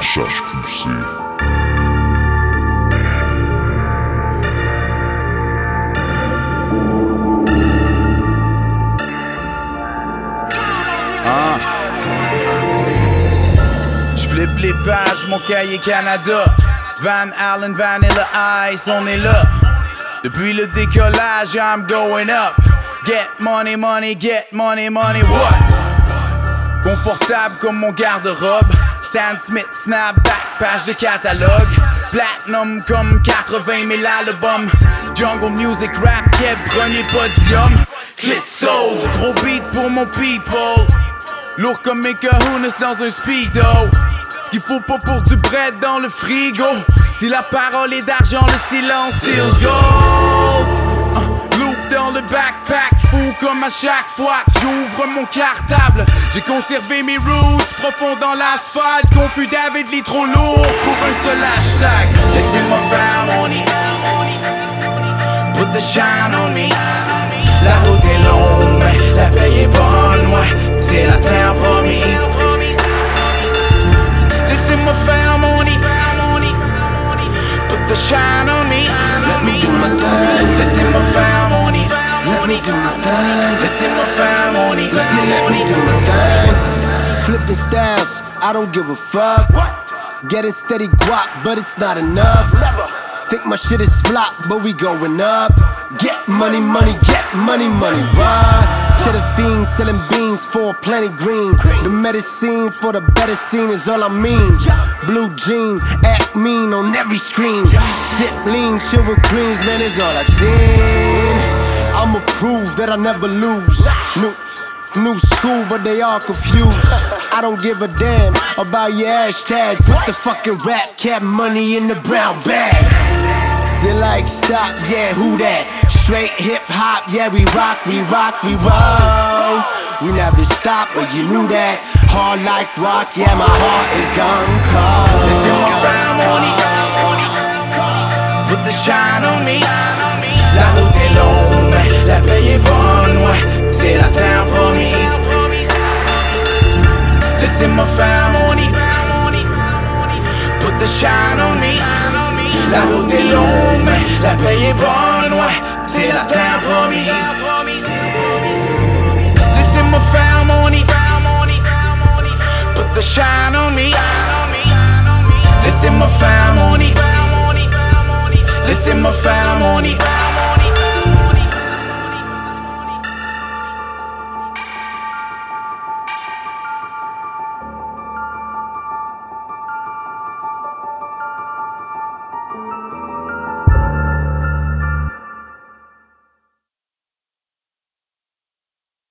HHQC. J'flippe les pages, mon cahier Canada. Van Allen, Vanilla Ice, on est là. Depuis le décollage, I'm going up. Get money, money, get money, money, what? Confortable comme mon garde-robe. Stan Smith, snapback, page de catalogue. Platinum comme 80 000 albums. Jungle music, rap, keb, premier podium. Clit sauce, gros beat pour mon people. Lourd comme mes kahunas dans un speedo. Ce qu'il faut pas pour du bread dans le frigo. Si la parole est d'argent, le silence still gold. Comme à chaque fois que j'ouvre mon cartable. J'ai conservé mes roots profonds dans l'asphalte. Confus David Lee trop lourd pour un seul hashtag. Laissez-moi faire mon. Put the shine on me. La route est longue, mais la paye est bonne, ouais. C'est la terre promise. Laissez-moi faire mon. Put the shine on me. Let me do my thing. Laissez-moi faire. Let me do my thing. Laissez-moi faire mon nid. Let me, let me do my thing. Flipping styles, I don't give a fuck. Getting steady guap, but it's not enough. Think my shit is flop, but we going up. Get money, money, get money, money, right? Cheddar fiend selling beans for plenty green. The medicine for the better scene is all I mean. Blue jean, act mean on every screen. Sip lean, chill with greens, man, is all I seen. I'ma prove that I never lose. New, new school, but they all confused. I don't give a damn about your hashtag. Put the fucking rap cap money in the brown bag. They like stop, yeah, who that? Straight hip hop, yeah, we rock, we rock, we roll. We never stop, but you knew that. Hard like rock, yeah, my heart is gone cold. Put the shine on me. Laissez-moi faire mon nid. Put the shine on me. La route est longue, mais la paye est bonne, ouais. C'est la terre promise. Laissez-moi faire mon. Put the shine on me. Laissez-moi faire mon. Laissez-moi.